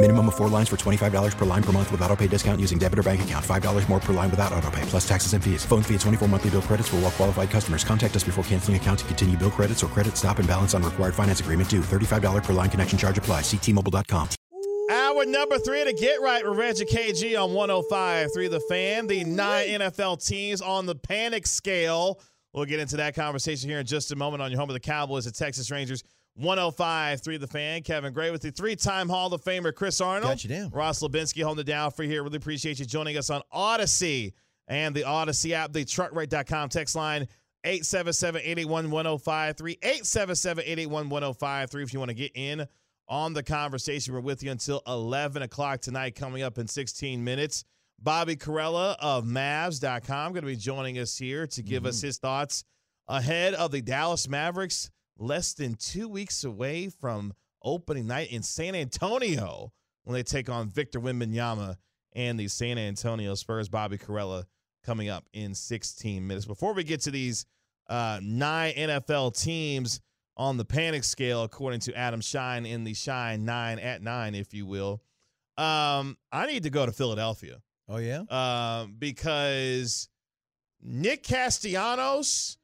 Minimum of four lines for $25 per line per month with auto pay discount using debit or bank account. $5 more per line without auto pay, plus taxes and fees. Phone fee at 24 monthly bill credits for all well qualified customers. Contact us before canceling account to continue bill credits or credit stop and balance on required finance agreement due. $35 per line connection charge apply. Ctmobile.com. Hour number three to get right with Reggie KG on 105.3 The Fan. The nine NFL teams on the panic scale. We'll get into that conversation here in just a moment on your home of the Cowboys, the Texas Rangers. 105.3 The Fan. Kevin Gray with the three-time Hall of Famer Chris Arnold. Got you down. Ross Lubinsky holding it down for you here. Really appreciate you joining us on Odyssey and the Odyssey app, the truckrate.com text line 877-881-1053, 877-881-1053 if you want to get in on the conversation. We're with you until 11 o'clock tonight, coming up in 16 minutes. Bobby Karalla of Mavs.com going to be joining us here to give us mm-hmm. his thoughts ahead of the Dallas Mavericks, less than two weeks away from opening night in San Antonio when they take on Victor Wembanyama and the San Antonio Spurs. Bobby Karalla coming up in 16 minutes. Before we get to these uh, nine NFL teams on the panic scale, according to Adam Schein in the Schein nine at nine, if you will, um, I need to go to Philadelphia Oh yeah. um, because Nick Castellanos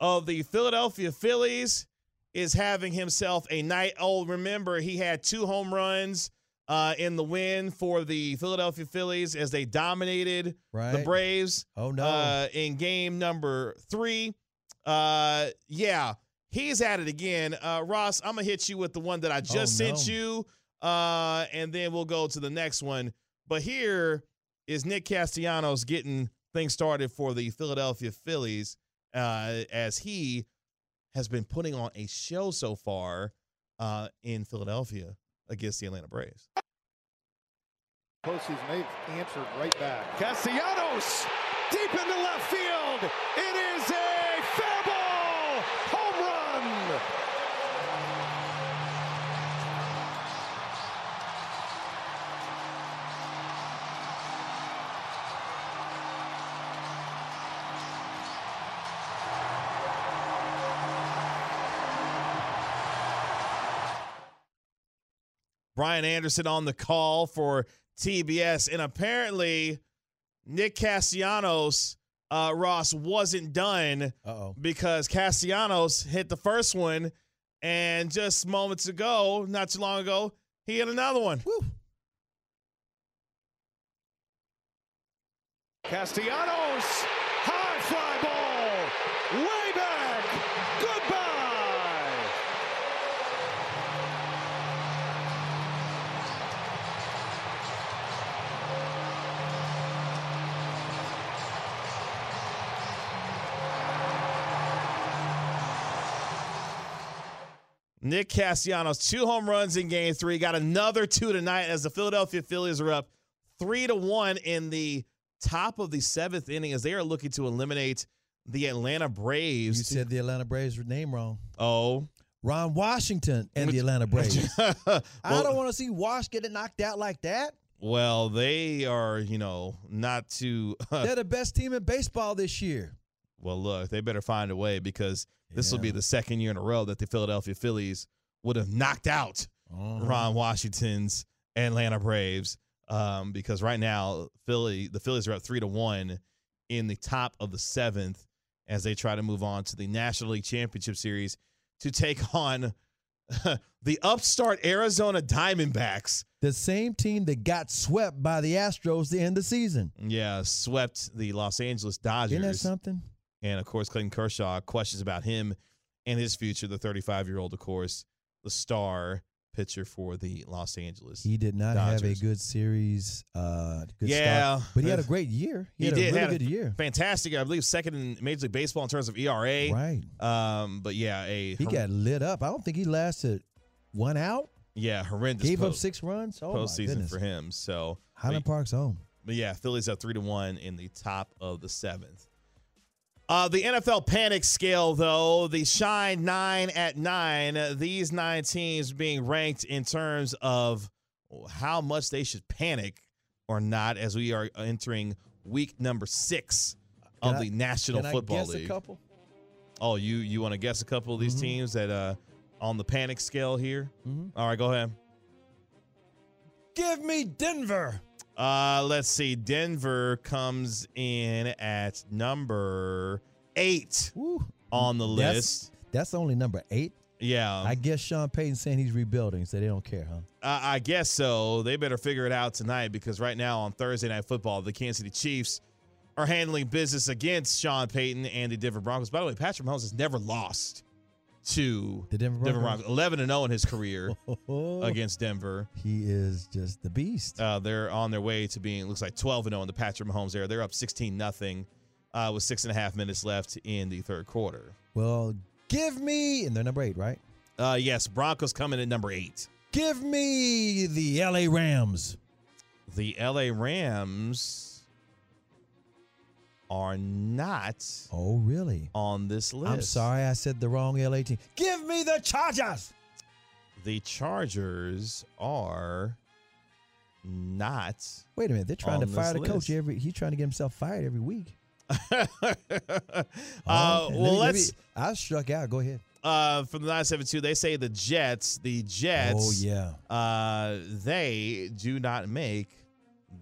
of the Philadelphia Phillies is having himself a night. Oh, remember he had two home runs uh, in the win for the Philadelphia Phillies as they dominated the Braves Oh no. uh, in game number three. Uh, yeah, he's at it again. Uh, Ross, I'm gonna hit you with the one that I just Oh, sent you, uh, and then we'll go to the next one. But here is Nick Castellanos getting things started for the Philadelphia Phillies, uh, as he has been putting on a show so far uh, in Philadelphia against the Atlanta Braves. postseason, they've answered right back. Castellanos deep into left field. It is a fair ball home run. Brian Anderson on the call for TBS, and apparently Nick Castellanos, uh, Ross wasn't done Uh oh. because Castellanos hit the first one, and just moments ago, not too long ago, he hit another one. Woo. Castellanos, high fly ball, Nick Castellanos, two home runs in game three, got another two tonight as the Philadelphia Phillies are up three to one in the top of the seventh inning as they are looking to eliminate the Atlanta Braves. You said the Atlanta Braves name wrong. oh. Ron Washington and the Atlanta Braves. I don't want to see Wash get it knocked out like that. Well, they are, you know, not too. They're the best team in baseball this year. Well, look, they better find a way because this will be the second year in a row that the Philadelphia Phillies would have knocked out Uh-huh. Ron Washington's Atlanta Braves. Um, because right now, Philly, the Phillies are up three to one in the top of the seventh as they try to move on to the National League Championship Series to take on the upstart Arizona Diamondbacks. The same team that got swept by the Astros the end of the season. Yeah, swept the Los Angeles Dodgers. Isn't that something? And of course, Clayton Kershaw questions about him and his future. The 35 year old, of course, the star pitcher for the Los Angeles. He did not have a good series. Uh, good Yeah. start, but he had a great year. He, He had did a really had a good year. Fantastic, I believe, second in Major League Baseball in terms of ERA. Right. Um, but yeah, a He got lit up. I don't think he lasted one out. yeah horrendous. Gave up six runs. Oh postseason for him. So Highland but, Park's home. but yeah, Phillies up three to one in the top of the seventh. Uh, the NFL panic scale, though, the Schein nine at nine. uh, These nine teams being ranked in terms of how much they should panic or not as we are entering week number six of Can I- the National Can Football I guess League. a couple? Oh, you you want to guess a couple of these Mhm. teams that uh on the panic scale here? Mhm. All right, go ahead. Give me Denver. Uh, let's see. Denver comes in at number eight on the That's- list. That's only number eight. Yeah, I guess Sean Payton saying he's rebuilding, so they don't care, huh? I, I guess so. They better figure it out tonight because right now on Thursday Night Football, the Kansas City Chiefs are handling business against Sean Payton and the Denver Broncos. By the way, Patrick Mahomes has never lost to The Denver Denver Broncos. Broncos. Eleven and zero in his career against Denver. He is just the beast. Uh, they're on their way to being looks like 12 and 0 in the Patrick Mahomes era. They're up 16 nothing uh, with six and a half minutes left in the third quarter. Well, give me, and they're number eight, right? Uh, yes, Broncos coming in number eight. Give me the LA Rams. The LA Rams are not Oh, really? on this list. I'm sorry, I said the wrong LA team. Give me the Chargers. The Chargers are not. Wait a minute, they're trying to fire the coach every. He's trying to get himself fired every week. uh, Okay, well, let me- let me- let's. I struck out. Go ahead. Uh, from the 972, they say the Jets. The Jets. Oh yeah. uh, they do not make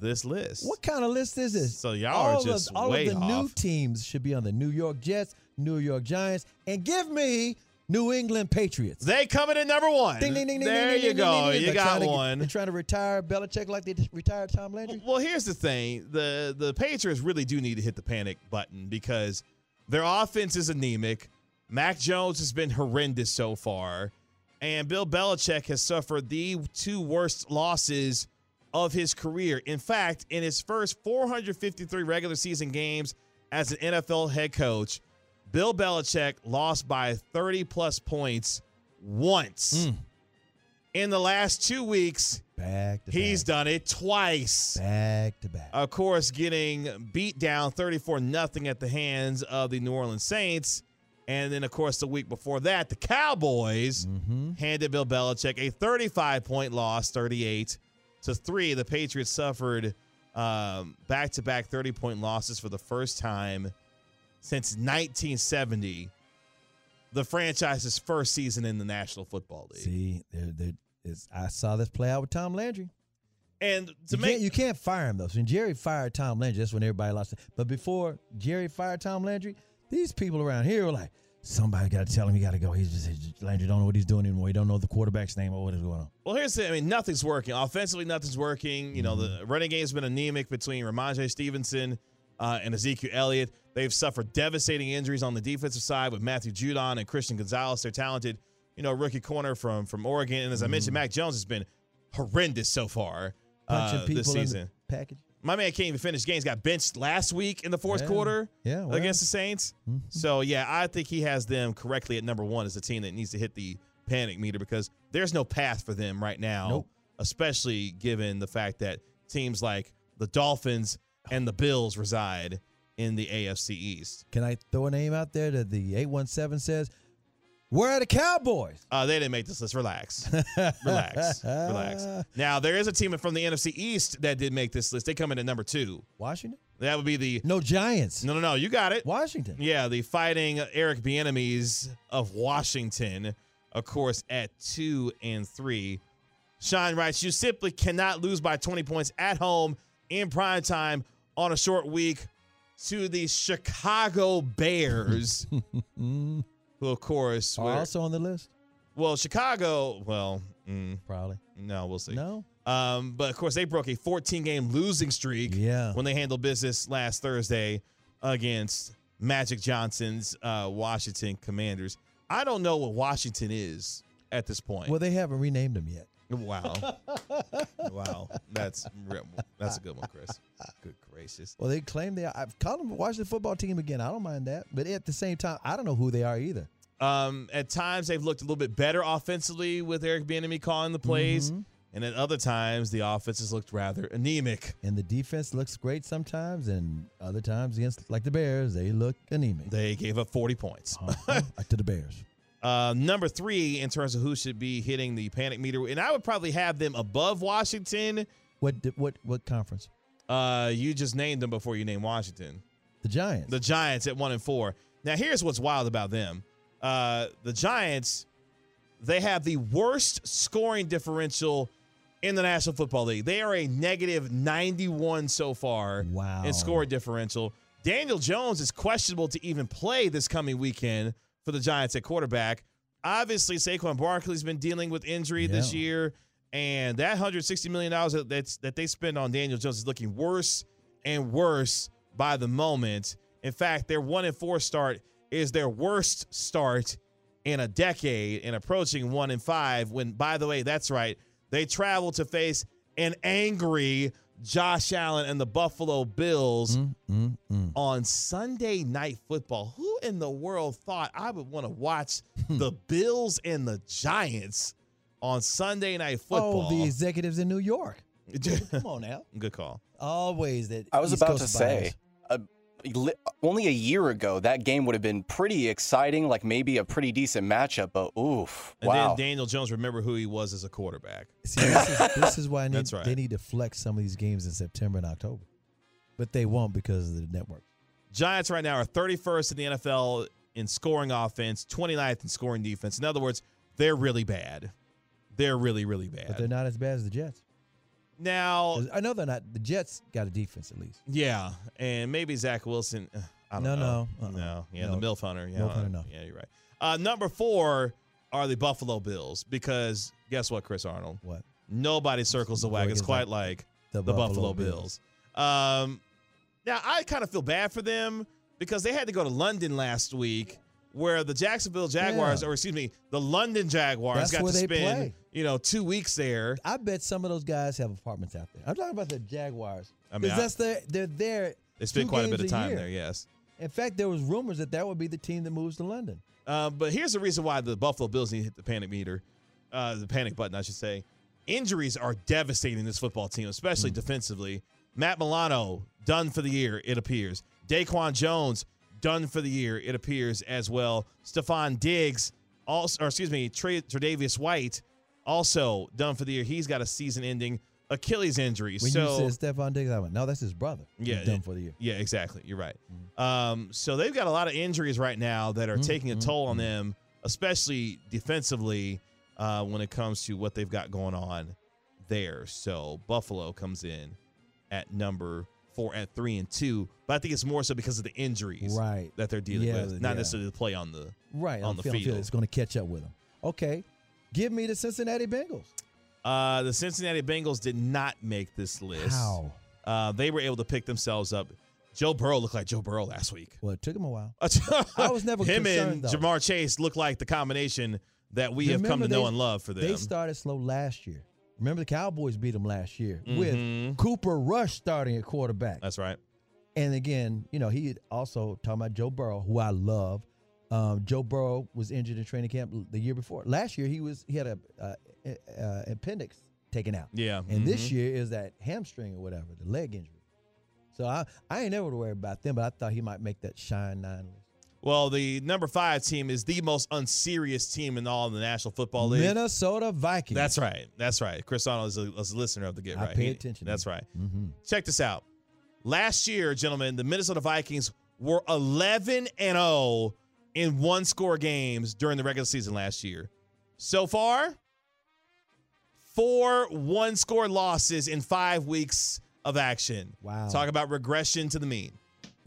this list. What kind of list is this? So y'all all are just of, all way of the new teams should be on the New York Jets, New York Giants, and give me New England Patriots. They coming in number one. Ding ding ding. There you go. You They're got trying to get- one. they're trying to retire Belichick like they retired Tom Landry. Well, here's the thing: the the Patriots really do need to hit the panic button because their offense is anemic. Mac Jones has been horrendous so far, and Bill Belichick has suffered the two worst losses of his career. In fact, in his first 453 regular season games as an NFL head coach, Bill Belichick lost by 30 plus points once. In the last two weeks, Back he's back. done it twice back to back. of course, getting beat down 34 nothing at the hands of the New Orleans Saints. And then, of course, the week before that, the Cowboys Mm-hmm. handed Bill Belichick a 35 point loss, 38 to 3. The Patriots suffered um, back to back 30 point losses for the first time since 1970, the franchise's first season in the National Football League. See, there, there is. I saw this play out with Tom Landry. And to You make can't, you can't fire him though. So when Jerry fired Tom Landry, that's when everybody lost. It. But before Jerry fired Tom Landry, these people around here were like, somebody got to tell him he got to go. He's just Landry don't know what he's doing anymore. He don't know the quarterback's name or what is going on. Well, here's the. thing. I mean, nothing's working. Offensively, nothing's working. You know, Mm-hmm. the running game's been anemic between Rhamondre Stevenson uh, and Ezekiel Elliott. They've suffered devastating injuries on the defensive side with Matthew Judon and Christian Gonzalez. They're talented, you know, rookie corner from from Oregon. And as I mentioned, Mac Jones has been horrendous so far Mm-hmm. Uh, people this in the season. package. My man can't even finish games. Got benched last week in the fourth Yeah. quarter Yeah, well. against the Saints. Mhm. So yeah, I think he has them correctly at number one as a team that needs to hit the panic meter because there's no path for them right now, Nope. especially given the fact that teams like the Dolphins and the Bills reside in the AFC East. Can I throw a name out there that the eight one seven says? Where are the Cowboys? Uh, they didn't make this list. Relax, relax, relax. Now there is a team from the NFC East that did make this list. They come in at number two. Washington? That would be the No Giants. no, no, no. You got it. Washington. Yeah, the fighting Eric Bieniemys of Washington, of course, at two and three. Sean writes, "You simply cannot lose by 20 points at home in prime time on a short week to the Chicago Bears, who, of course, Are were, also on the list? well, Chicago. Well, mm, Probably. no, we'll see. No. Um, but of course, they broke a 14 game losing streak Yeah. when they handled business last Thursday against Magic Johnson's uh, Washington Commanders. I don't know what Washington is at this point. Well, they haven't renamed them yet. Wow. wow. That's that's a good one, Chris. Good gracious. Well, they claim they are. I've called them Washington football team again. I don't mind that. But at the same time, I don't know who they are either. Um, at times they've looked a little bit better offensively with Eric Bieniemy calling the plays, Mhm. and at other times the offense has looked rather anemic. And the defense looks great sometimes, and other times against like the Bears, they look anemic. They gave up 40 points. Uh-huh. To the Bears. Uh, number three in terms of who should be hitting the panic meter, and I would probably have them above Washington. What what what conference? Uh, you just named them before you named Washington. The Giants. The Giants at one and four. Now, here's what's wild about them. Uh, the Giants, they have the worst scoring differential in the National Football League. They are a negative 91 so far Wow. in score differential. Daniel Jones is questionable to even play this coming weekend for the Giants at quarterback. Obviously, Saquon Barkley's been dealing with injury this year, and that $160 million that- that's, that they spend on Daniel Jones is looking worse and worse by the moment. In fact, their one and four start is their worst start in a decade and approaching one and five. When, by the way, that's right, they travel to face an angry Josh Allen and the Buffalo Bills Mm, mm. on Sunday Night Football. Who in the world thought I would want to watch the Bills and the Giants on Sunday Night Football? Oh, the executives in New York. Come on now. Good call. Always that. I was East about Coast to bias. say, li- only a year ago, that game would have been pretty exciting, like maybe a pretty decent matchup. But oof, And wow. then Daniel Jones, remember who he was as a quarterback. See, this is, this is why I need, right. they need to flex some of these games in September and October, but they won't because of the network. Giants right now are 31st in the NFL in scoring offense, 29th in scoring defense. In other words, they're really bad. They're really, really bad. But they're not as bad as the Jets. Now, I know they're not. The Jets got a defense at least. yeah, and maybe Zach Wilson. uh, I don't No, know. no, uh-uh. no, yeah, No. the MILF hunter. Yeah, MILF hunter, no. yeah, you're right. Uh, number four are the Buffalo Bills because guess what, Chris Arnold? What? Nobody circles the wagons quite like the the, Buffalo, Buffalo Bills. Bills. Um, now I kind of feel bad for them because they had to go to London last week, where the Jacksonville Jaguars, Yeah. or excuse me, the London Jaguars, That's got to spend play. You know two weeks there. I bet some of those guys have apartments out there. I'm talking about the Jaguars. I mean, I- that's their, they're there. They spent two quite a bit of time year. there. Yes. In fact, there was rumors that that would be the team that moves to London. Uh, but here's the reason why the Buffalo Bills need to hit the panic meter, uh, the panic button, I should say. Injuries are devastating this football team, especially defensively. Matt Milano done for the year, it appears. Daquan Jones done for the year, it appears as well. Stefon Diggs, also, or excuse me, Tre- Tre'Davious White, also done for the year. He's got a season-ending Achilles injury. When so you said Stefon Diggs, I went, no, that's his brother. He's Yeah, done for the year. Yeah, exactly. You're right. Um, so they've got a lot of injuries right now that are taking a toll on them, especially defensively uh, when it comes to what they've got going on there. So Buffalo comes in at number four at three and two, but I think it's more so because of the injuries Right. that they're dealing Yeah, with, not yeah. necessarily the play on the Right. on the feeling, field. It's going to catch up with them. Okay. Give me the Cincinnati Bengals. Uh, the Cincinnati Bengals did not make this list. How? Uh, they were able to pick themselves up. Joe Burrow looked like Joe Burrow last week. Well, it took him a while. I was never him and though. Ja'Marr Chase looked like the combination that we have come Remember to know and love for them. They started slow last year. Remember the Cowboys beat them last year Mhm. with Cooper Rush starting at quarterback. That's right. And again, you know, he also talking about Joe Burrow, who I love. Um, Joe Burrow was injured in training camp the year before. Last year, he was he had a uh, uh, appendix taken out. Yeah, And this mhm. year is that hamstring or whatever, the leg injury. So I I ain't never worried about them, but I thought he might make that Schein nine list. Well, the number five team is the most unserious team in all of the National Football League. Minnesota Vikings. That's right. That's right. Chris Arnold is a, is a listener of the Get I Right. pay He- attention. That's right. Mm-hmm. Check this out. Last year, gentlemen, the Minnesota Vikings were 11 and 0 in one score games during the regular season last year. So far, four one score losses in five weeks of action. Wow. Talk about regression to the mean.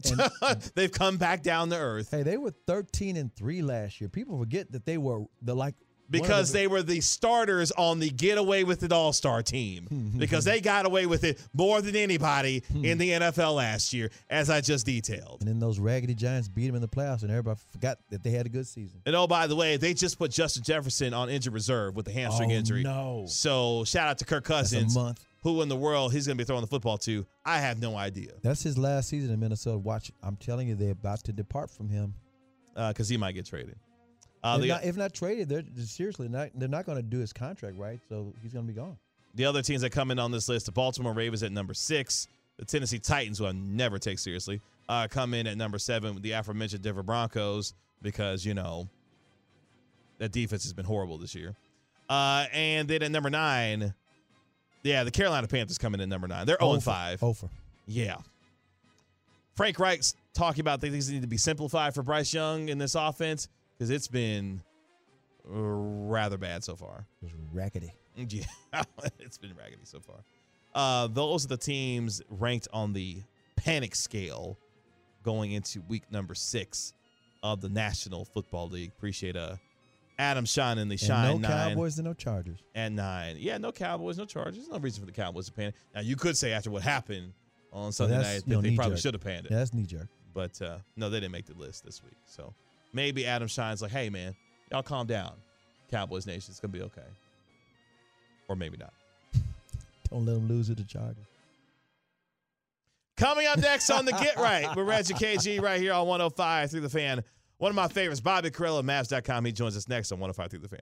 And- They've come back down to earth. Hey, they were 13 and 3 last year. People forget that they were the like because the- they were the starters on the get away with it all star team because they got away with it more than anybody in the NFL last year, as I just detailed. And then those raggedy Giants beat them in the playoffs, and everybody forgot that they had a good season. And oh, by the way, they just put Justin Jefferson on injured reserve with a hamstring Oh, injury. no. So shout out to Kirk Cousins. month. Who in the world he's going to be throwing the football to? I have no idea That's his last season in Minnesota. Watch, I'm telling you, they're about to depart from him. Uh, because he might get traded. Uh, if, the, not, if not traded, they're seriously not. They're not going to do his contract right, so he's going to be gone. the other teams that come in on this list, the Baltimore Ravens at number six, the Tennessee Titans, who I never take seriously, uh, come in at number seven with the aforementioned Denver Broncos because, you know, that defense has been horrible this year. Uh, and then at number nine, yeah, the Carolina Panthers come in at number nine. They're 0 Over. 5. Over. Yeah. Frank Reich's talking about things need to be simplified for Bryce Young in this offense because it's been rather bad so far. It was raggedy. Yeah, it's been raggedy so far. Uh, those are the teams ranked on the panic scale going into week number six of the National Football League. Appreciate uh, Adam Schein in the And Schein no Nine Cowboys and no Chargers. and nine. Yeah, no Cowboys, no Chargers. No reason for the Cowboys to panic. Now you could say after what happened on Sunday night that they probably should have panicked. Yeah, that's knee jerk. But uh, no, they didn't make the list this week. So maybe Adam Schein's like, hey, man, y'all calm down. Cowboys Nation, it's going to be okay. Or maybe not. Don't let them lose it to Chargers. Coming up next on the Get Right, we're Reggie KG right here on 105 through the fan. One of my favorites, Bobby Karalla, Mavs.com. He joins us next on 105 through the fan.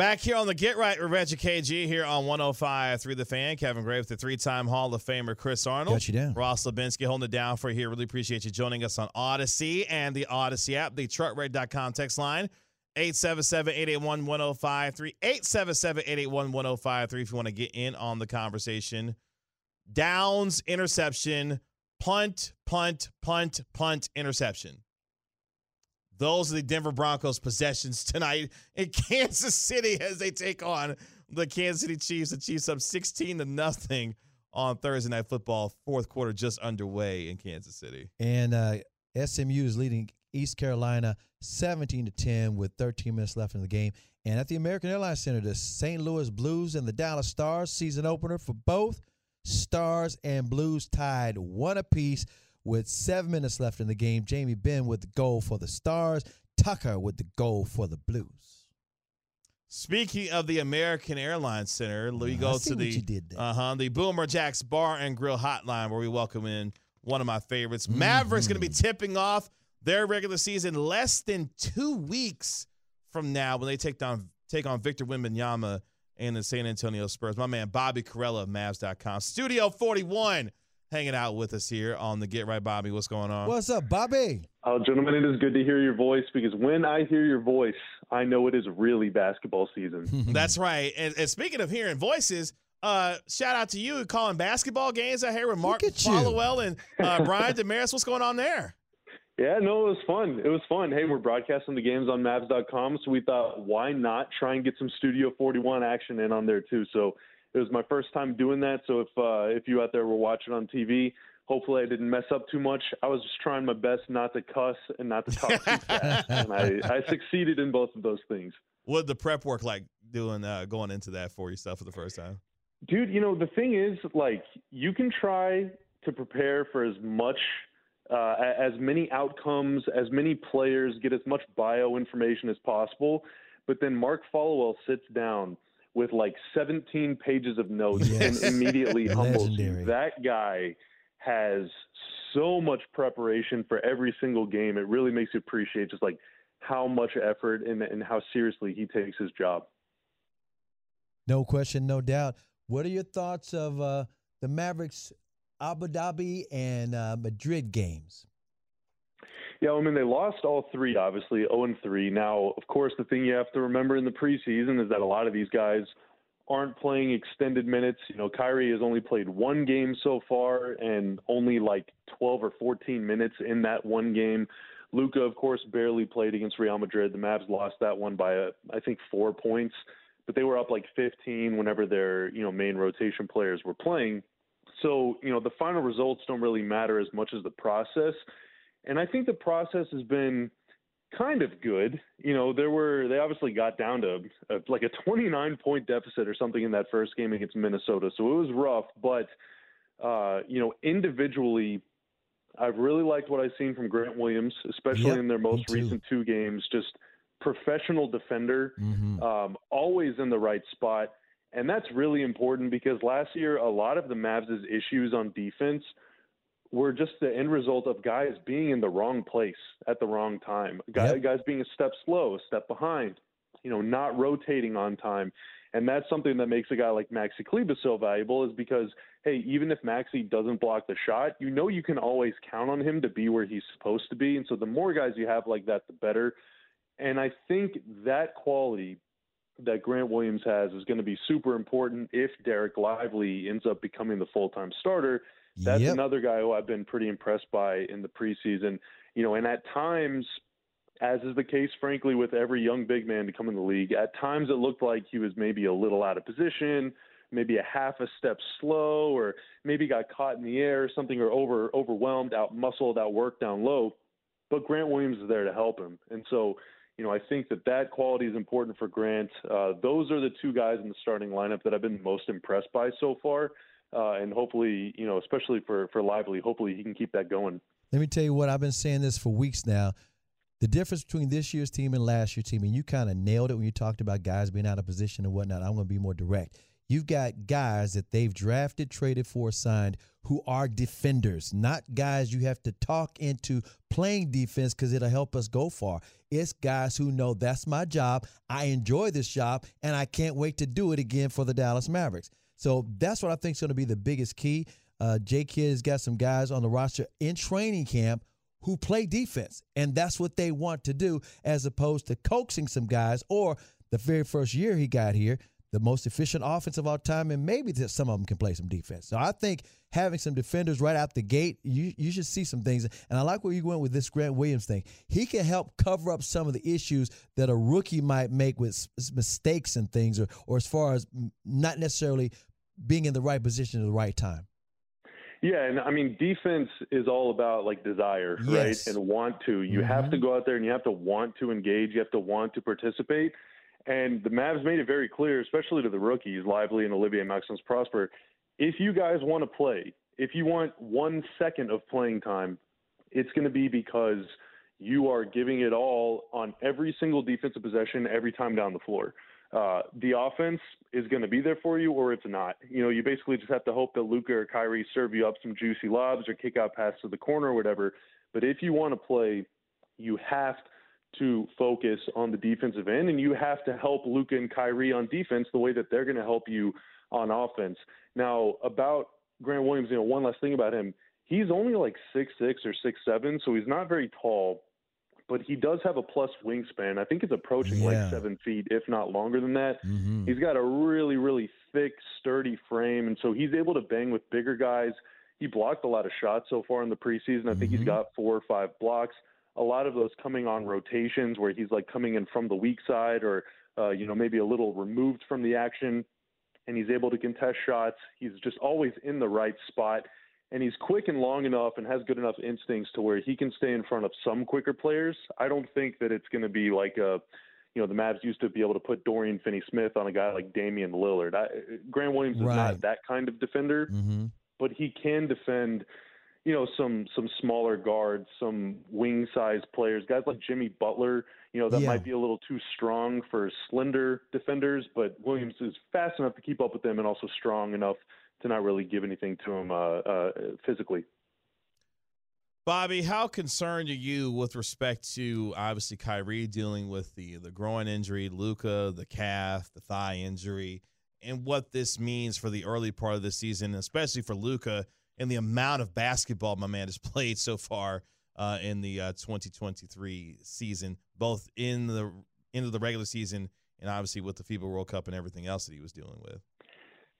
Back here on the Get Right with Reggie KG here on 105 through the fan. Kevin Gray with the three time Hall of Famer Chris Arnold. Got you down. Ross Lebinsky holding it down for you here. Really appreciate you joining us on Odyssey and the Odyssey app, the truckred.com text line. 877-881-1053 877-881-1053 if you want to get in on the conversation downs interception punt punt punt punt interception those are the denver broncos possessions tonight in kansas city as they take on the kansas city chiefs the chiefs up 16 to nothing on thursday night football fourth quarter just underway in kansas city And uh, SMU is leading East Carolina 17 to 10 with 13 minutes left in the game. And at the American Airlines Center, the St. Louis Blues and the Dallas Stars season opener for both Stars and Blues tied one apiece with seven minutes left in the game. Jamie Benn with the goal for the Stars, Tucker with the goal for the Blues. Speaking of the American Airlines Center, we go to the you did there. uh huh the Boomer Jacks Bar and Grill Hotline, where we welcome in one of my favorites. Mavericks going to be Mm-hmm. tipping off their regular season less than two weeks from now when they take down take on Victor Wembanyama and the San Antonio Spurs. My man Bobby Karalla of Mavs.com, Studio 41, hanging out with us here on the Get Right Bobby. What's going on? What's up, Bobby? Oh, gentlemen, it is good to hear your voice because when I hear your voice, I know it is really basketball season. That's right. And, and speaking of hearing voices, uh, shout out to you calling basketball games out here with Mark at you. Followill and uh, Brian Dameris. What's going on there? Yeah, no, it was fun. It was fun. Hey, we're broadcasting the games on Mavs.com, so we thought, why not try and get some Studio 41 action in on there too? So it was my first time doing that. So if uh, if you out there were watching on TV, hopefully I didn't mess up too much. I was just trying my best not to cuss and not to talk too fast, and I, I succeeded in both of those things. What the prep work like doing uh, going into that for yourself for the first time? Dude, you know, the thing is, like, you can try to prepare for as much, uh, as many outcomes, as many players, get as much bio information as possible. But then Mark Followill sits down with like 17 pages of notes Yes. and immediately humbles you. That guy has so much preparation for every single game. It really makes you appreciate just like how much effort and, and how seriously he takes his job. No question, no doubt. What are your thoughts of uh, the Mavericks Abu Dhabi and uh, Madrid games? Yeah, I mean they lost all three, obviously 0 and 3. Now, of course, the thing you have to remember in the preseason is that a lot of these guys aren't playing extended minutes. You know, Kyrie has only played one game so far and only like 12 or 14 minutes in that one game. Luka, of course, barely played against Real Madrid. The Mavs lost that one by uh, I think four points, but they were up like 15 whenever their you know main rotation players were playing. So you know the final results don't really matter as much as the process. And I think the process has been kind of good. You know, there were they obviously got down to a, like a 29 point deficit or something in that first game against Minnesota, so it was rough. But uh, you know, individually, I've really liked what I've seen from Grant Williams, especially Yep, in their most recent two games. Just professional defender, Mhm. um, always in the right spot. And that's really important because last year, a lot of the Mavs' issues on defense were just the end result of guys being in the wrong place at the wrong time. Guys, Yep. guys being a step slow, a step behind, you know, not rotating on time. And that's something that makes a guy like Maxi Kleber so valuable is because, hey, even if Maxi doesn't block the shot, you know you can always count on him to be where he's supposed to be. And so the more guys you have like that, the better. And I think that quality that Grant Williams has is going to be super important if Dereck Lively ends up becoming the full time starter. That's Yep. another guy who I've been pretty impressed by in the preseason. You know, and at times, as is the case, frankly, with every young big man to come in the league, at times it looked like he was maybe a little out of position, maybe a half a step slow, or maybe got caught in the air or something, or over overwhelmed, out muscled, out worked down low. But Grant Williams is there to help him, and so you know I think that that quality is important for Grant. Uh, those are the two guys in the starting lineup that I've been most impressed by so far, uh, and hopefully, you know, especially for for Lively, hopefully he can keep that going. Let me tell you what I've been saying this for weeks now. The difference between this year's team and last year's team, and you kind of nailed it when you talked about guys being out of position and whatnot. I'm going to be more direct. You've got guys that they've drafted, traded for, signed who are defenders, not guys you have to talk into playing defense because it'll help us go far. It's guys who know that's my job. I enjoy this job, and I can't wait to do it again for the Dallas Mavericks. So that's what I think is going to be the biggest key. Uh, J Kidd has got some guys on the roster in training camp who play defense, and that's what they want to do, as opposed to coaxing some guys. Or the very first year he got here, the most efficient offense of all time, and maybe that some of them can play some defense. So I think having some defenders right out the gate, you you should see some things. And I like where you went with this Grant Williams thing. He can help cover up some of the issues that a rookie might make with mistakes and things, or or as far as not necessarily being in the right position at the right time. Yeah, and I mean defense is all about like desire, Yes. right? And want to. You mm-hmm. have to go out there and you have to want to engage, you have to want to participate. And the Mavs made it very clear, especially to the rookies, Lively and Olivier-Maxence Prosper, if you guys want to play, if you want one second of playing time, it's going to be because you are giving it all on every single defensive possession every time down the floor. Uh, the offense is going to be there for you, or it's not. You know, you basically just have to hope that Luka or Kyrie serve you up some juicy lobs or kick out pass to the corner or whatever. But if you want to play, you have to focus on the defensive end, and you have to help Luka and Kyrie on defense the way that they're going to help you on offense. Now, about Grant Williams, you know, one last thing about him. He's only like six six or six seven, so he's not very tall, but he does have a plus wingspan. I think it's approaching Yeah. like seven feet, if not longer than that. Mhm. He's got a really, really thick, sturdy frame, and so he's able to bang with bigger guys. He blocked a lot of shots so far in the preseason. I think he's Mhm. got four or five blocks. A lot of those coming on rotations where he's like coming in from the weak side or, uh, you know, maybe a little removed from the action, and he's able to contest shots. He's just always in the right spot, and he's quick and long enough and has good enough instincts to where he can stay in front of some quicker players. I don't think that it's going to be like a you know, the Mavs used to be able to put Dorian Finney-Smith on a guy like Damian Lillard. I, Grant Williams is not that kind of defender, Mm-hmm. but he can defend, you know, some some smaller guards, some wing-sized players, guys like Jimmy Butler. You know, that Yeah. might be a little too strong for slender defenders, but Williams is fast enough to keep up with them and also strong enough to not really give anything to him uh, uh, physically. Bobby, how concerned are you with respect to obviously Kyrie dealing with the the groin injury, Luka, the calf, the thigh injury, and what this means for the early part of the season, especially for Luka and the amount of basketball my man has played so far uh, in the uh, 2023 season, both in the end of the regular season and obviously with the FIBA World Cup and everything else that he was dealing with.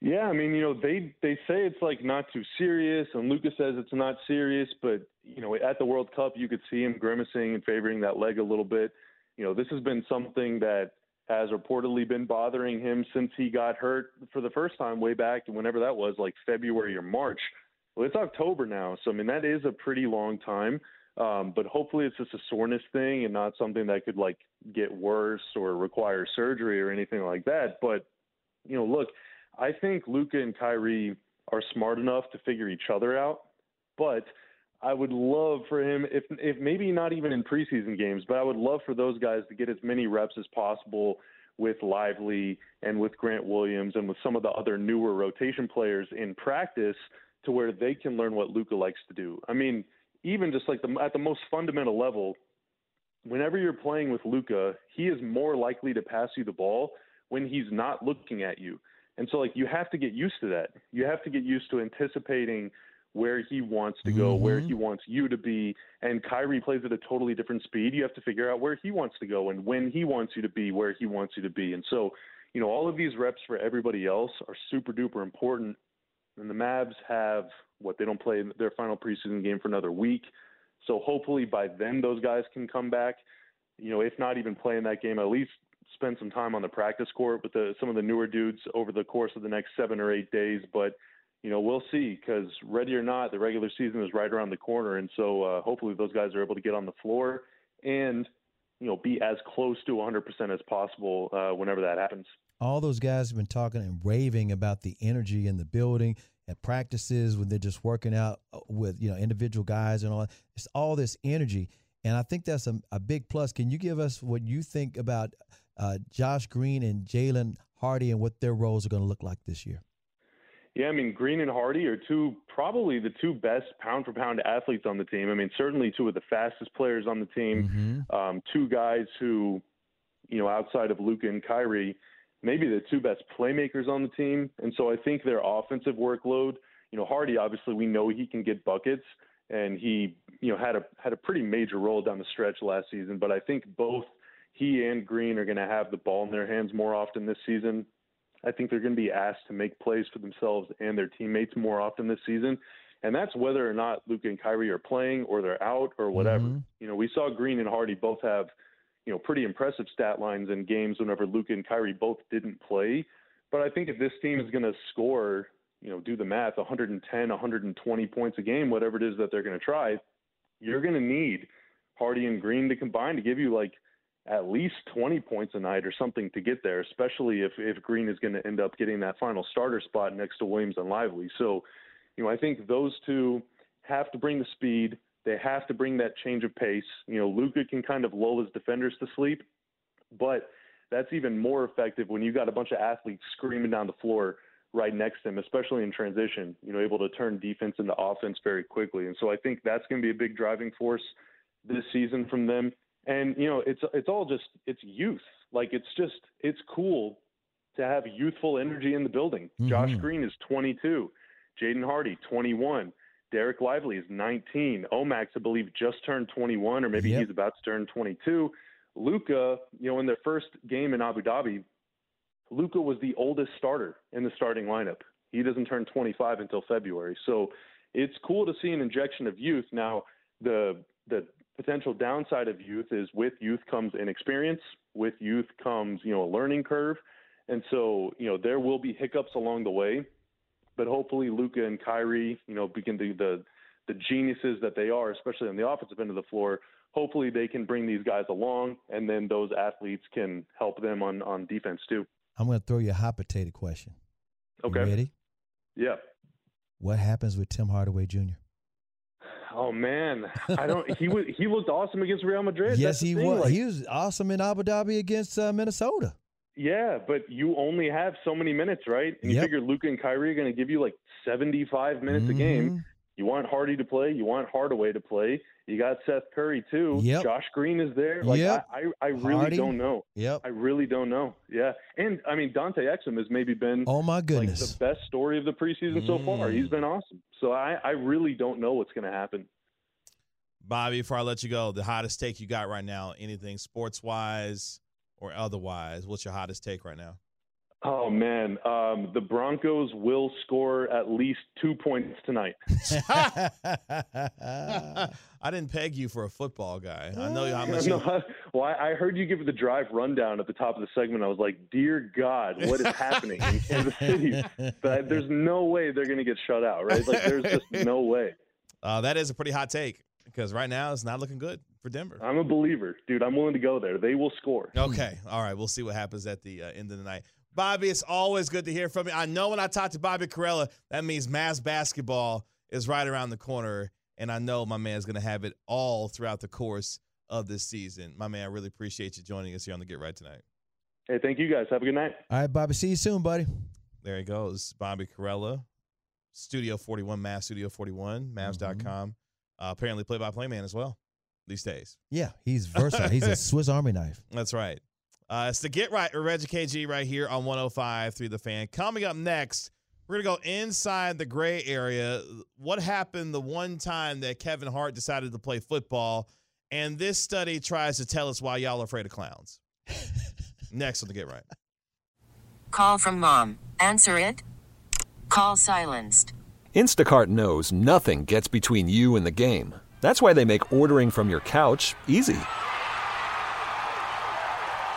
Yeah, I mean, you know, they they say it's like not too serious, and Lucas says it's not serious, but you know, at the World Cup, you could see him grimacing and favoring that leg a little bit. You know, this has been something that has reportedly been bothering him since he got hurt for the first time way back, whenever that was, like February or March. Well, it's October now, so I mean that is a pretty long time. Um, but hopefully it's just a soreness thing and not something that could like get worse or require surgery or anything like that. But you know, look, I think Luka and Kyrie are smart enough to figure each other out. But I would love for him, if if maybe not even in preseason games, but I would love for those guys to get as many reps as possible with Lively and with Grant Williams and with some of the other newer rotation players in practice to where they can learn what Luka likes to do. I mean, even just like the, at the most fundamental level, whenever you're playing with Luka, he is more likely to pass you the ball when he's not looking at you. And so like you have to get used to that. You have to get used to anticipating where he wants to go, mm-hmm. where he wants you to be. And Kyrie plays at a totally different speed. You have to figure out where he wants to go and when he wants you to be, where he wants you to be. And so, you know, all of these reps for everybody else are super duper important. And the Mavs have what they don't play their final preseason game for another week. So hopefully by then those guys can come back. You know, if not even playing that game, at least spend some time on the practice court with the, some of the newer dudes over the course of the next seven or eight days. But you know, we'll see because ready or not, the regular season is right around the corner, and so uh, hopefully those guys are able to get on the floor and you know be as close to 100% as possible uh, whenever that happens. All those guys have been talking and raving about the energy in the building at practices when they're just working out uh, with you know individual guys and all. It's all this energy, and I think that's a, a big plus. Can you give us what you think about uh, Josh Green and Jaden Hardy and what their roles are going to look like this year? Yeah, I mean Green and Hardy are two probably the two best pound for pound athletes on the team. I mean certainly two of the fastest players on the team. Mm-hmm. Um, two guys who, you know, outside of Luka and Kyrie, maybe the two best playmakers on the team. And so I think their offensive workload, you know, Hardy obviously we know he can get buckets and he, you know, had a had a pretty major role down the stretch last season. But I think both he and Green are going to have the ball in their hands more often this season. I think they're going to be asked to make plays for themselves and their teammates more often this season. And that's whether or not Luke and Kyrie are playing or they're out or whatever. Mm-hmm. You know, we saw Green and Hardy both have, you know, pretty impressive stat lines in games whenever Luke and Kyrie both didn't play. But I think if this team is going to score, you know, do the math, 110, 120 points a game, whatever it is that they're going to try, you're going to need Hardy and Green to combine to give you like – at least 20 points a night or something to get there, especially if, if Green is going to end up getting that final starter spot next to Williams and Lively. So, you know, I think those two have to bring the speed. They have to bring that change of pace. You know, Luka can kind of lull his defenders to sleep, but that's even more effective when you got a bunch of athletes screaming down the floor right next to him, especially in transition, you know, able to turn defense into offense very quickly. And so I think that's going to be a big driving force this season from them and you know it's it's all just it's youth. Like it's just it's cool to have youthful energy in the building. Mm-hmm. josh green is 22 jaden hardy 21 dereck lively is 19 omax i believe just turned 21 or maybe yep. he's about to turn 22 luka you know in their first game in abu dhabi luka was the oldest starter in the starting lineup. He doesn't turn 25 until february. So it's cool to see an injection of youth. Now the the potential downside of youth is with youth comes inexperience, with youth comes, you know, a learning curve. And so, you know, there will be hiccups along the way, but hopefully Luka and Kyrie, you know, begin to the the geniuses that they are, especially on the offensive end of the floor, hopefully they can bring these guys along and then those athletes can help them on on defense too. I'm going to throw you a hot potato question. Okay. You ready? Yeah. What happens with Tim Hardaway Jr.? Oh man, I don't. he was he looked awesome against Real Madrid. Yes, he was. Like, he was awesome in Abu Dhabi against uh, Minnesota. Yeah, but you only have so many minutes, right? And you yep. figure Luka and Kyrie are going to give you like seventy-five minutes mm-hmm. a game. You want Hardy to play. You want Hardaway to play. You got Seth Curry too. Yep. Josh Green is there. Like yep. I, I, I really Hardy. don't know. Yep. I really don't know. Yeah. And I mean Dante Exum has maybe been oh my goodness like the best story of the preseason mm. so far. He's been awesome. So I, I really don't know what's going to happen. Bobby, before I let you go, the hottest take you got right now, anything sports wise or otherwise, what's your hottest take right now? Oh man, um, the Broncos will score at least two points tonight. I didn't peg you for a football guy. I know how much. No, you... well, I heard you give the drive rundown at the top of the segment. I was like, "Dear God, what is happening in Kansas City?" But there's no way they're going to get shut out, right? Like, there's just no way. Uh, that is a pretty hot take Because right now it's not looking good for Denver. I'm a believer, dude. I'm willing to go there. They will score. Okay. All right. We'll see what happens at the uh, end of the night. Bobby, it's always good to hear from you. I know when I talk to Bobby Karalla, that means Mavs basketball is right around the corner. And I know my man's going to have it all throughout the course of this season. My man, I really appreciate you joining us here on the Get Right tonight. Hey, thank you guys. Have a good night. All right, Bobby. See you soon, buddy. There he goes. Bobby Karalla, Studio 41, Mavs Studio 41, Mavs.com. Mm-hmm. Uh, apparently play by play man as well these days. Yeah, he's versatile. he's a Swiss Army knife. That's right. Uh, it's the Get Right with Reggie KG right here on 105 through the fan. Coming up next, we're going to go inside the gray area. What happened the one time that Kevin Hart decided to play football? And this study tries to tell us why y'all are afraid of clowns. next on the Get Right. Call from mom. Answer it. Call silenced. Instacart knows nothing gets between you and the game. That's why they make ordering from your couch easy.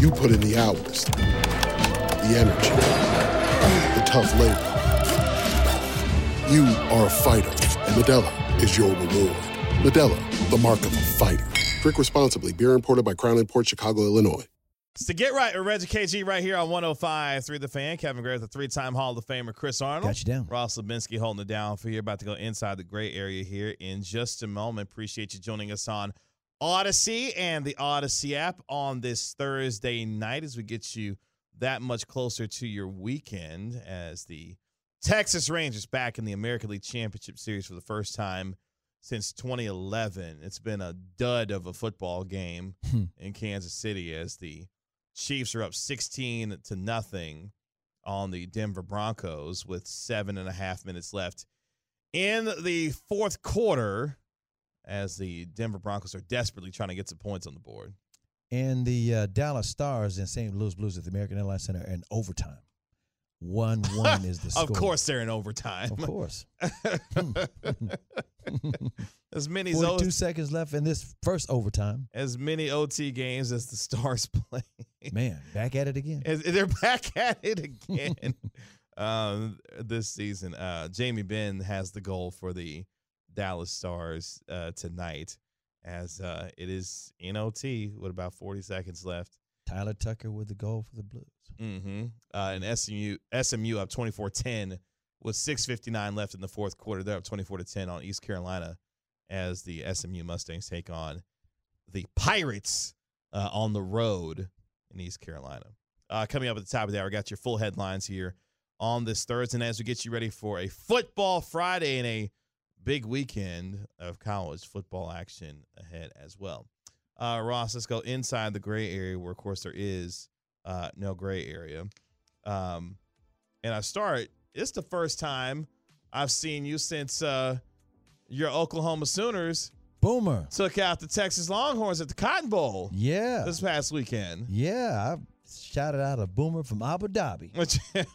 You put in the hours, the energy, the tough labor. You are a fighter, and Modelo is your reward. Modelo, the mark of a fighter. Drink responsibly. Beer imported by Crown Imports Chicago, Illinois. It's to get right with Reggie KG right here on 105 through the fan. Kevin Gray, the three time Hall of Famer Chris Arnold. Got you down. Ross Lubinsky holding it down for you. About to go inside the gray area here in just a moment. Appreciate you joining us on Audacy and the Audacy app on this Thursday night as we get you that much closer to your weekend as the Texas Rangers back in the American League Championship Series for the first time since 2011. It's been a dud of a football game hmm. in Kansas City as the Chiefs are up 16 to nothing on the Denver Broncos with seven and a half minutes left in the fourth quarter as the Denver Broncos are desperately trying to get some points on the board. And the uh, Dallas Stars and St. Louis Blues at the American Airlines Center in overtime. One one is the score. Of course, they're in overtime. Of course. as many as 42 O- seconds left in this first overtime. as many OT games as the Stars play. Man, back at it again. As- They're back at it again um, this season. Uh, Jamie Benn has the goal for the Dallas Stars uh, tonight, as uh, it is in OT with about 40 seconds left. Tyler Tucker with the goal for the Blues. Mm-hmm. Uh, and SMU SMU up 24-10 with 6:59 left in the fourth quarter. They're up 24 to 10 on East Carolina as the SMU Mustangs take on the Pirates uh, on the road in East Carolina. Uh, coming up at the top of the hour, got your full headlines here on this Thursday and as we get you ready for a football Friday and a big weekend of college football action ahead as well. Uh, Ross, let's go inside the gray area where, of course, there is uh, no gray area. Um, and I start, it's the first time I've seen you since uh, your Oklahoma Sooners Boomer. took out the Texas Longhorns at the Cotton Bowl Yeah. this past weekend. Yeah. I shouted out a Boomer from Abu Dhabi.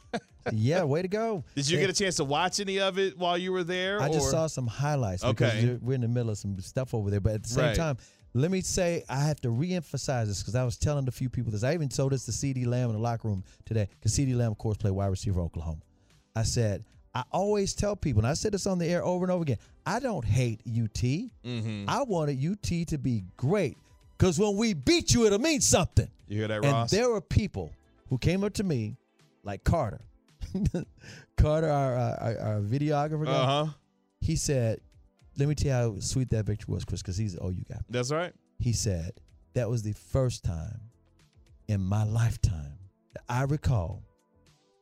yeah, way to go. Did you Yeah. get a chance to watch any of it while you were there? I just saw some highlights Okay. because we're in the middle of some stuff over there. But at the same Right. time, let me say I have to reemphasize this because I was telling a few people this. I even told this to CeeDee Lamb in the locker room today because CeeDee Lamb, of course, played wide receiver for Oklahoma. I said, I always tell people, and I said this on the air over and over again, I don't hate UT. Mhm. I wanted UT to be great because when we beat you, it'll mean something. You hear that, And Ross? there were people who came up to me, like Carter. Carter, our, our, our videographer, guy, Uh-huh. He said, "Let me tell you how sweet that victory was, Chris, because he's oh you guy." That's right. He said that was the first time in my lifetime that I recall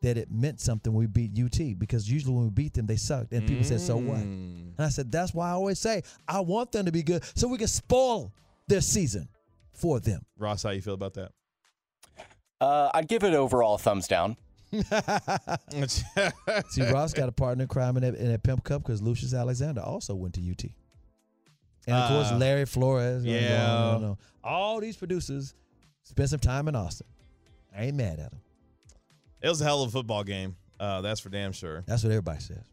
that it meant something when we beat UT because usually when we beat them they sucked and people said so what Mm. and I said that's why I always say I want them to be good so we can spoil their season for them Ross, how you feel about that? Uh, I'd give it overall a thumbs down. see Ross got a partner in crime in that, in that pimp cup because Lucius Alexander also went to UT and of course Uh, Larry Flores you know, yeah. all these producers spent some time in Austin I ain't mad at them It was a hell of a football game. Uh, that's for damn sure. that's what everybody says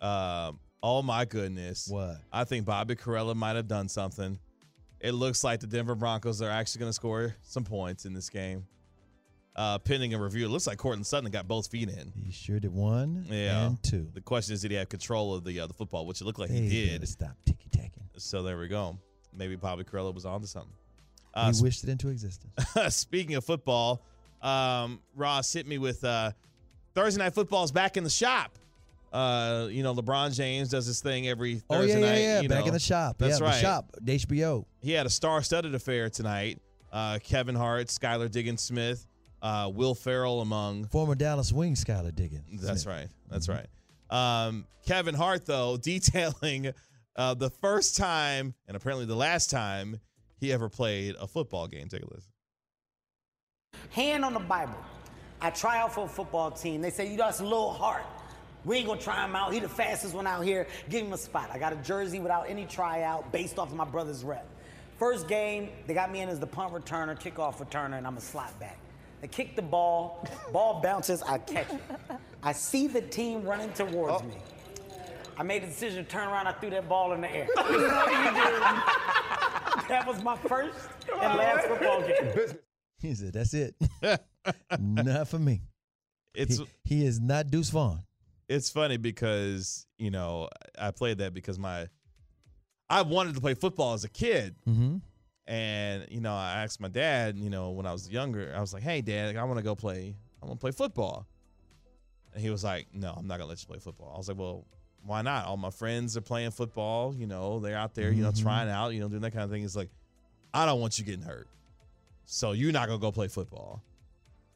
Um, oh my goodness. What? I think Bobby Karalla might have done something. It looks like the Denver Broncos are actually going to score some points in this game. Uh, pending a review, it looks like Courtland Sutton got both feet in. he sure did one Yeah. and two The question is, did he have control of the uh, the football? Which it looked like Hey, he did. stop ticky tacking So there we go. Maybe Bobby Karalla was onto something. Uh, he wished it into existence Speaking of football, um, Ross hit me with uh, Thursday night football is back in the shop. Uh, you know, LeBron James does this thing every Oh Thursday yeah, yeah, night. yeah. you Back know. in the shop. That's yeah, right. The shop. The HBO. He had a star-studded affair tonight. Uh, Kevin Hart, Skylar Diggins Smith, uh, Will Ferrell among. Former Dallas Wing Skylar Diggins. That's Smith. right. That's right. Um, Kevin Hart, though, detailing uh, the first time and apparently the last time he ever played a football game. Take a listen. Hand on the Bible. I try out for a football team. They say, you know, it's a little hard. We ain't gonna try him out. He the fastest one out here. Give him a spot. I got a jersey without any tryout based off of my brother's rep. First game, they got me in as the punt returner, kickoff returner, and I'm a slot back. They kick the ball, ball bounces, I catch it. I see the team running towards me. I made the decision to turn around, I threw that ball in the air. what do you do? That was my first and last football game. He said, "That's it. not for me." It's he, he is not Deuce Vaughn. it's funny because you know I played that because my I wanted to play football as a kid, Mm-hmm. And you know I asked my dad, you know when I was younger, I was like, "Hey, Dad, I want to go play. I want to play football," and he was like, "No, I'm not gonna let you play football." I was like, "Well, why not? All my friends are playing football. You know, they're out there, you know, Mhm. trying out, you know, doing that kind of thing." He's like, "I don't want you getting hurt, so you're not gonna go play football.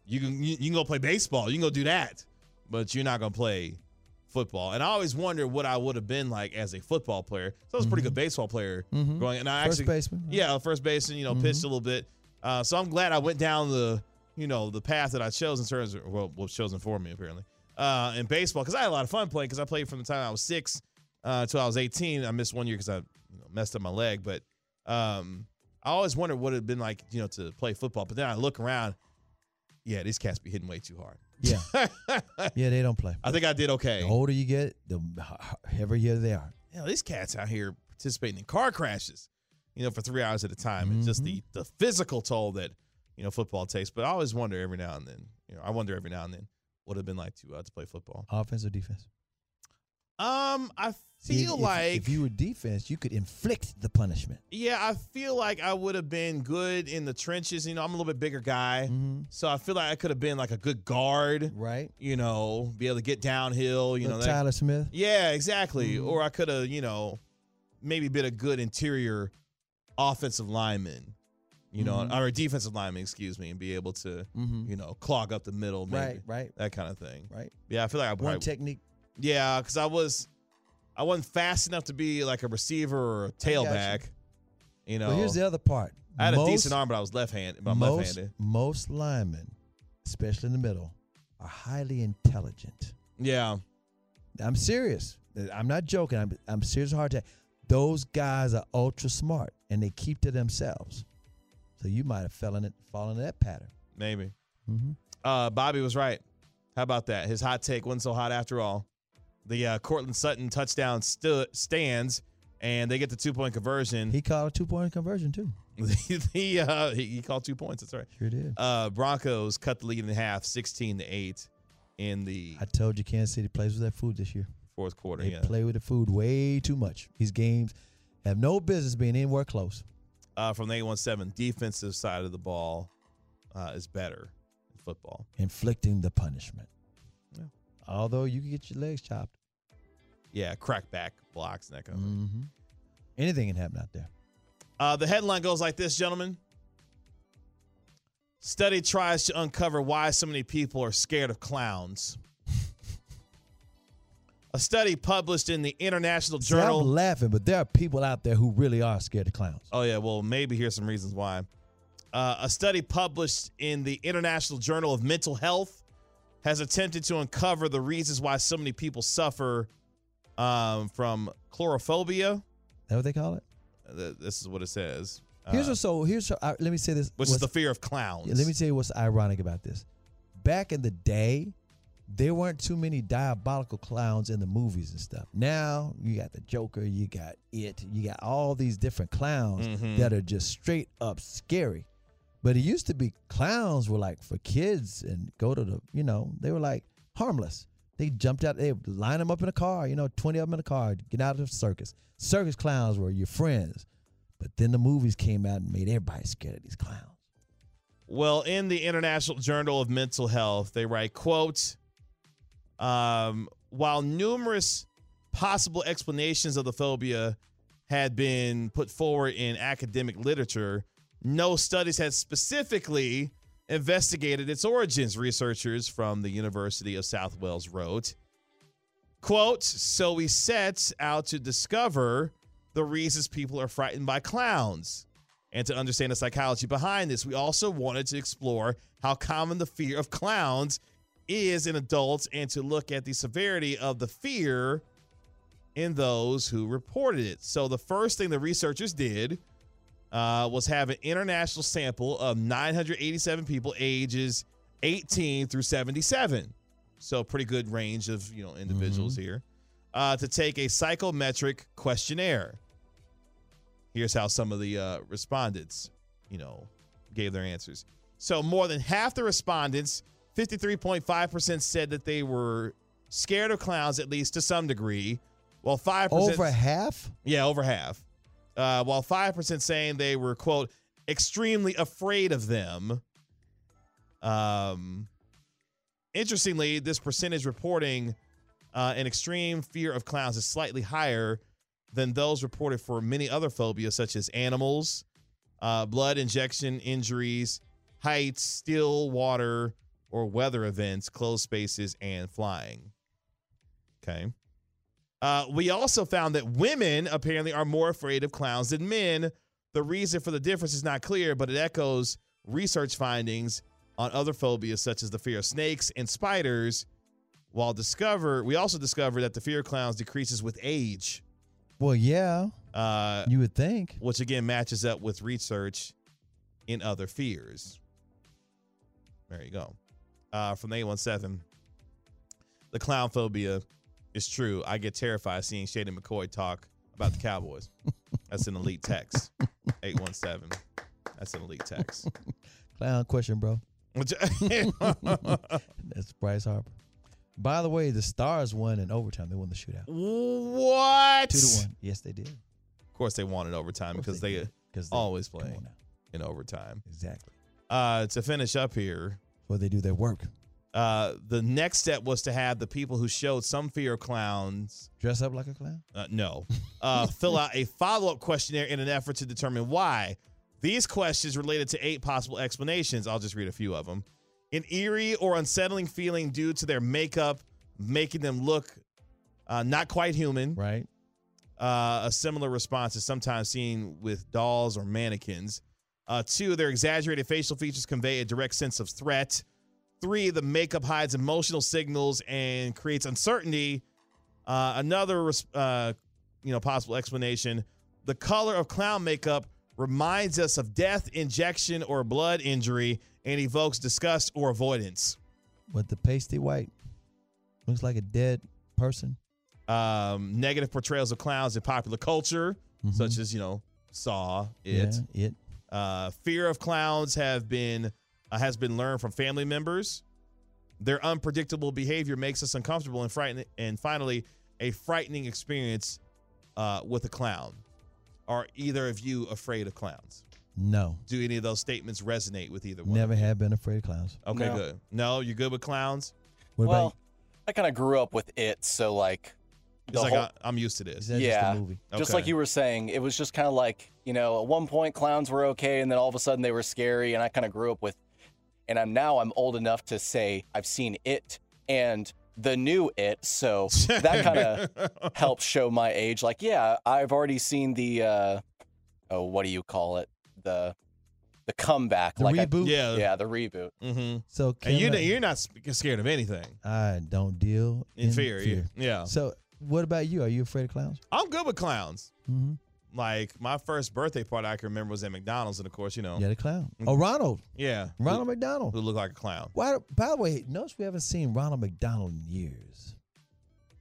You can you, you can go play baseball. You can go do that, but you're not gonna play." Football. And I always wondered what I would have been like as a football player. So I was a pretty good baseball player Mhm. growing. And I First actually, baseman. yeah, first baseman. You know, pitched a little bit. Uh, so I'm glad I went down the you know the path that I chose in terms of well, was chosen for me apparently uh, in baseball because I had a lot of fun playing because I played from the time I was six uh, until I was 18. I missed one year because I you know, messed up my leg, but um, I always wondered what it'd been like you know to play football. But then I look around, yeah, these cats be hitting way too hard. Yeah. yeah, they don't play. I think I did okay. The older you get, the heavier they are. you know, these cats out here participating in car crashes, you know, for three hours at a time. And just the the physical toll that, you know, football takes. But I always wonder every now and then, you know, I wonder every now and then what it'd been like to uh, to play football. Offense or defense? Um, I feel if- like if you were defense, you could inflict the punishment. yeah, I feel like I would have been good in the trenches. You know, I'm a little bit bigger guy, so I feel like I could have been like a good guard, Mm-hmm. right? You know, be able to get downhill. You know, that- Tyler Smith. Yeah, exactly. Mhm. Or I could have, you know, maybe been a good interior offensive lineman, you know, Mhm. or a defensive lineman, excuse me, and be able to, Mhm. you know, clog up the middle, maybe. Right, right. That kind of thing. Right. Yeah, I feel like I One probably, technique. Yeah, because I was, I wasn't fast enough to be like a receiver or a tailback. You know, Well, here's the other part. I had a decent arm, but I was left-handed. But I'm most, left-handed. most linemen, especially in the middle, are highly intelligent. Yeah. I'm serious. I'm not joking. I'm, I'm serious hard to. Those guys are ultra smart and they keep to themselves. So you might have fallen in, fallen in that pattern. Maybe. Mm-hmm. Uh, Bobby was right. How about that? His hot take wasn't so hot after all. The uh, Courtland Sutton touchdown stu- stands, and they get the two point conversion. He called a two point conversion too. he, uh, he he called two points. That's right. Sure did. Uh, Broncos cut the lead in half, sixteen to eight, in the I told you Kansas City plays with that food this year. fourth quarter. They Yeah. play with the food way too much. These games have no business being anywhere close. Uh, from the eight one seven defensive side of the ball uh, is better in football. Inflicting the punishment. Although you can get your legs chopped. yeah, crackback blocks and that kind of thing. Mm-hmm. Anything can happen out there. Uh, the headline goes like this, gentlemen. Study tries to uncover why so many people are scared of clowns. A study published in the International See, Journal. I'm laughing, but there are people out there who really are scared of clowns. Oh, yeah. Well, maybe here's some reasons why. Uh, a study published in the International Journal of Mental Health has attempted to uncover the reasons why so many people suffer um, from coulrophobia. Is that what they call it? Th- This is what it says. Here's Uh, what's so. Here's uh, let me say this. which is the fear of clowns. Yeah, let me tell you what's ironic about this. Back in the day, there weren't too many diabolical clowns in the movies and stuff. Now you got the Joker, you got it, you got all these different clowns Mhm. that are just straight up scary. But it used to be clowns were like for kids and go to the, you know, they were like harmless. They jumped out, they line them up in a car, you know, 20 of them in a car, get out of the circus. Circus clowns were your friends. But then the movies came out and made everybody scared of these clowns. Well, in the International Journal of Mental Health, they write, quote, um, while numerous possible explanations of the phobia had been put forward in academic literature, no studies had specifically investigated its origins, researchers from the University of South Wales wrote. Quote, so we set out to discover the reasons people are frightened by clowns. And to understand the psychology behind this, we also wanted to explore how common the fear of clowns is in adults and to look at the severity of the fear in those who reported it. So, the first thing the researchers did uh, was have an international sample of 987 people ages 18 through 77. So, pretty good range of you know individuals here uh, to take a psychometric questionnaire. Here's how some of the uh, respondents, you know, gave their answers. So more than half the respondents, 53.5% said that they were scared of clowns at least to some degree, Well, 5% Over half? Yeah, over half. Uh, while 5% saying they were quote extremely afraid of them. Um interestingly, this percentage reporting uh, an extreme fear of clowns is slightly higher than those reported for many other phobias, such as animals, uh, blood injection injuries, heights, still water, or weather events, closed spaces, and flying. Okay. Uh, we also found that women apparently are more afraid of clowns than men. The reason for the difference is not clear, but it echoes research findings on other phobias such as the fear of snakes and spiders. While discover, we also discovered that the fear of clowns decreases with age. Well, yeah, Uh, you would think. which again matches up with research in other fears. There you go. Uh, from the 817, the clown phobia is true. I get terrified seeing Shady McCoy talk about the Cowboys. That's an elite text. 817. That's an elite text. Clown question, bro. That's Bryce Harper. By the way, the Stars won in overtime. They won the shootout. What? Two to one. Yes, they did. Of course, they won in overtime because they they, they- always play in overtime. Exactly. Uh, to finish up here, Where they do their work. Uh, the next step was to have the people who showed some fear of clowns Dress up like a clown? Uh, no. Uh, fill out a follow up questionnaire in an effort to determine why. These questions related to eight possible explanations. I'll just read a few of them. An eerie or unsettling feeling due to their makeup, making them look uh, not quite human. Right. Uh, a similar response is sometimes seen with dolls or mannequins. Uh, two, their exaggerated facial features convey a direct sense of threat. Three, the makeup hides emotional signals and creates uncertainty. Uh, another, uh, you know, possible explanation: the color of clown makeup reminds us of death, injection, or blood injury, and evokes disgust or avoidance. With the pasty white. Looks like a dead person. Um, negative portrayals of clowns in popular culture, such as you know, Saw, It. Mm-hmm. Yeah, it. Uh, fear of clowns have been uh, has been learned from family members. Their unpredictable behavior makes us uncomfortable and frightened. And finally, a frightening experience uh, with a clown. Are either of you afraid of clowns? No. Do any of those statements resonate with either one? Never have been afraid of clowns. Okay, No. good. No, you're good with clowns. What well, about I kind of grew up with it, so like, It's like whole- I, I'm used to this. yeah, just Okay. like you were saying, it was just kind of like you know, at one point clowns were okay, and then all of a sudden they were scary, and I kind of grew up with, and I'm now I'm old enough to say I've seen it and the new it, so that kind of helps show my age. Like, yeah, I've already seen the, uh, oh, what do you call it? The the comeback, The like I- reboot? Yeah. yeah, the reboot. Mm-hmm. So And you, can I- you're not scared of anything. I don't deal In in, fear, yeah. Yeah. So what about you? Are you afraid of clowns? I'm good with clowns. Mm-hmm. Like my first birthday party I can remember was at McDonald's, and of course, you know, Yeah, the clown. Mm. Oh, Ronald. yeah, Ronald who, McDonald. who looked like a clown. Why? By the way, notice we haven't seen Ronald McDonald in years.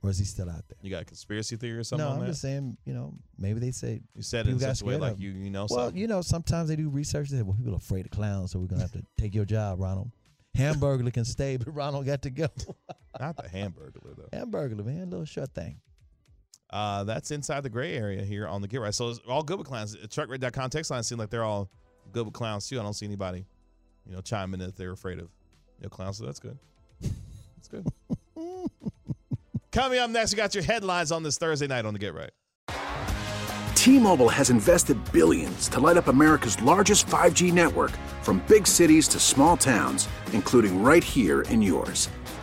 Or is he still out there? You got a conspiracy theory or something no, I'm that? just saying. You know, maybe they say You said it in such a way like of you you know Well, something. you know, sometimes they do research. They say, well, people are afraid of clowns, so we're gonna have to take your job, Ronald. Hamburger can stay, but Ronald got to go. Not the hamburger though. Hamburger, man, little short thing. Uh, that's inside the gray area here on the Get Right. So it's all good with clowns. Truckrate.com text line seem like they're all good with clowns too. I don't see anybody, you know, chiming in if they're afraid of you know, clowns. So that's good. That's good. Coming up next, we got your headlines on this Thursday night on the Get Right. T-Mobile has invested billions to light up America's largest 5G network from big cities to small towns, including right here in yours.